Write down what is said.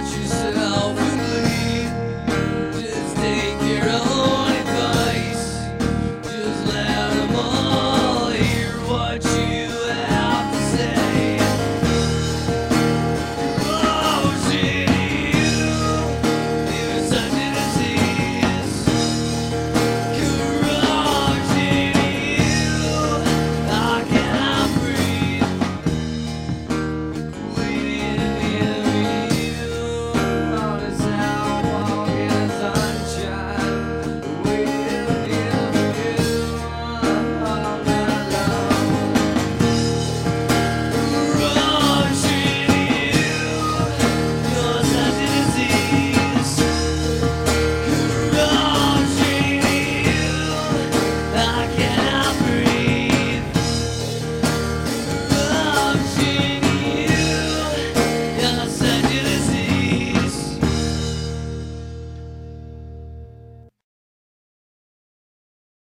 what you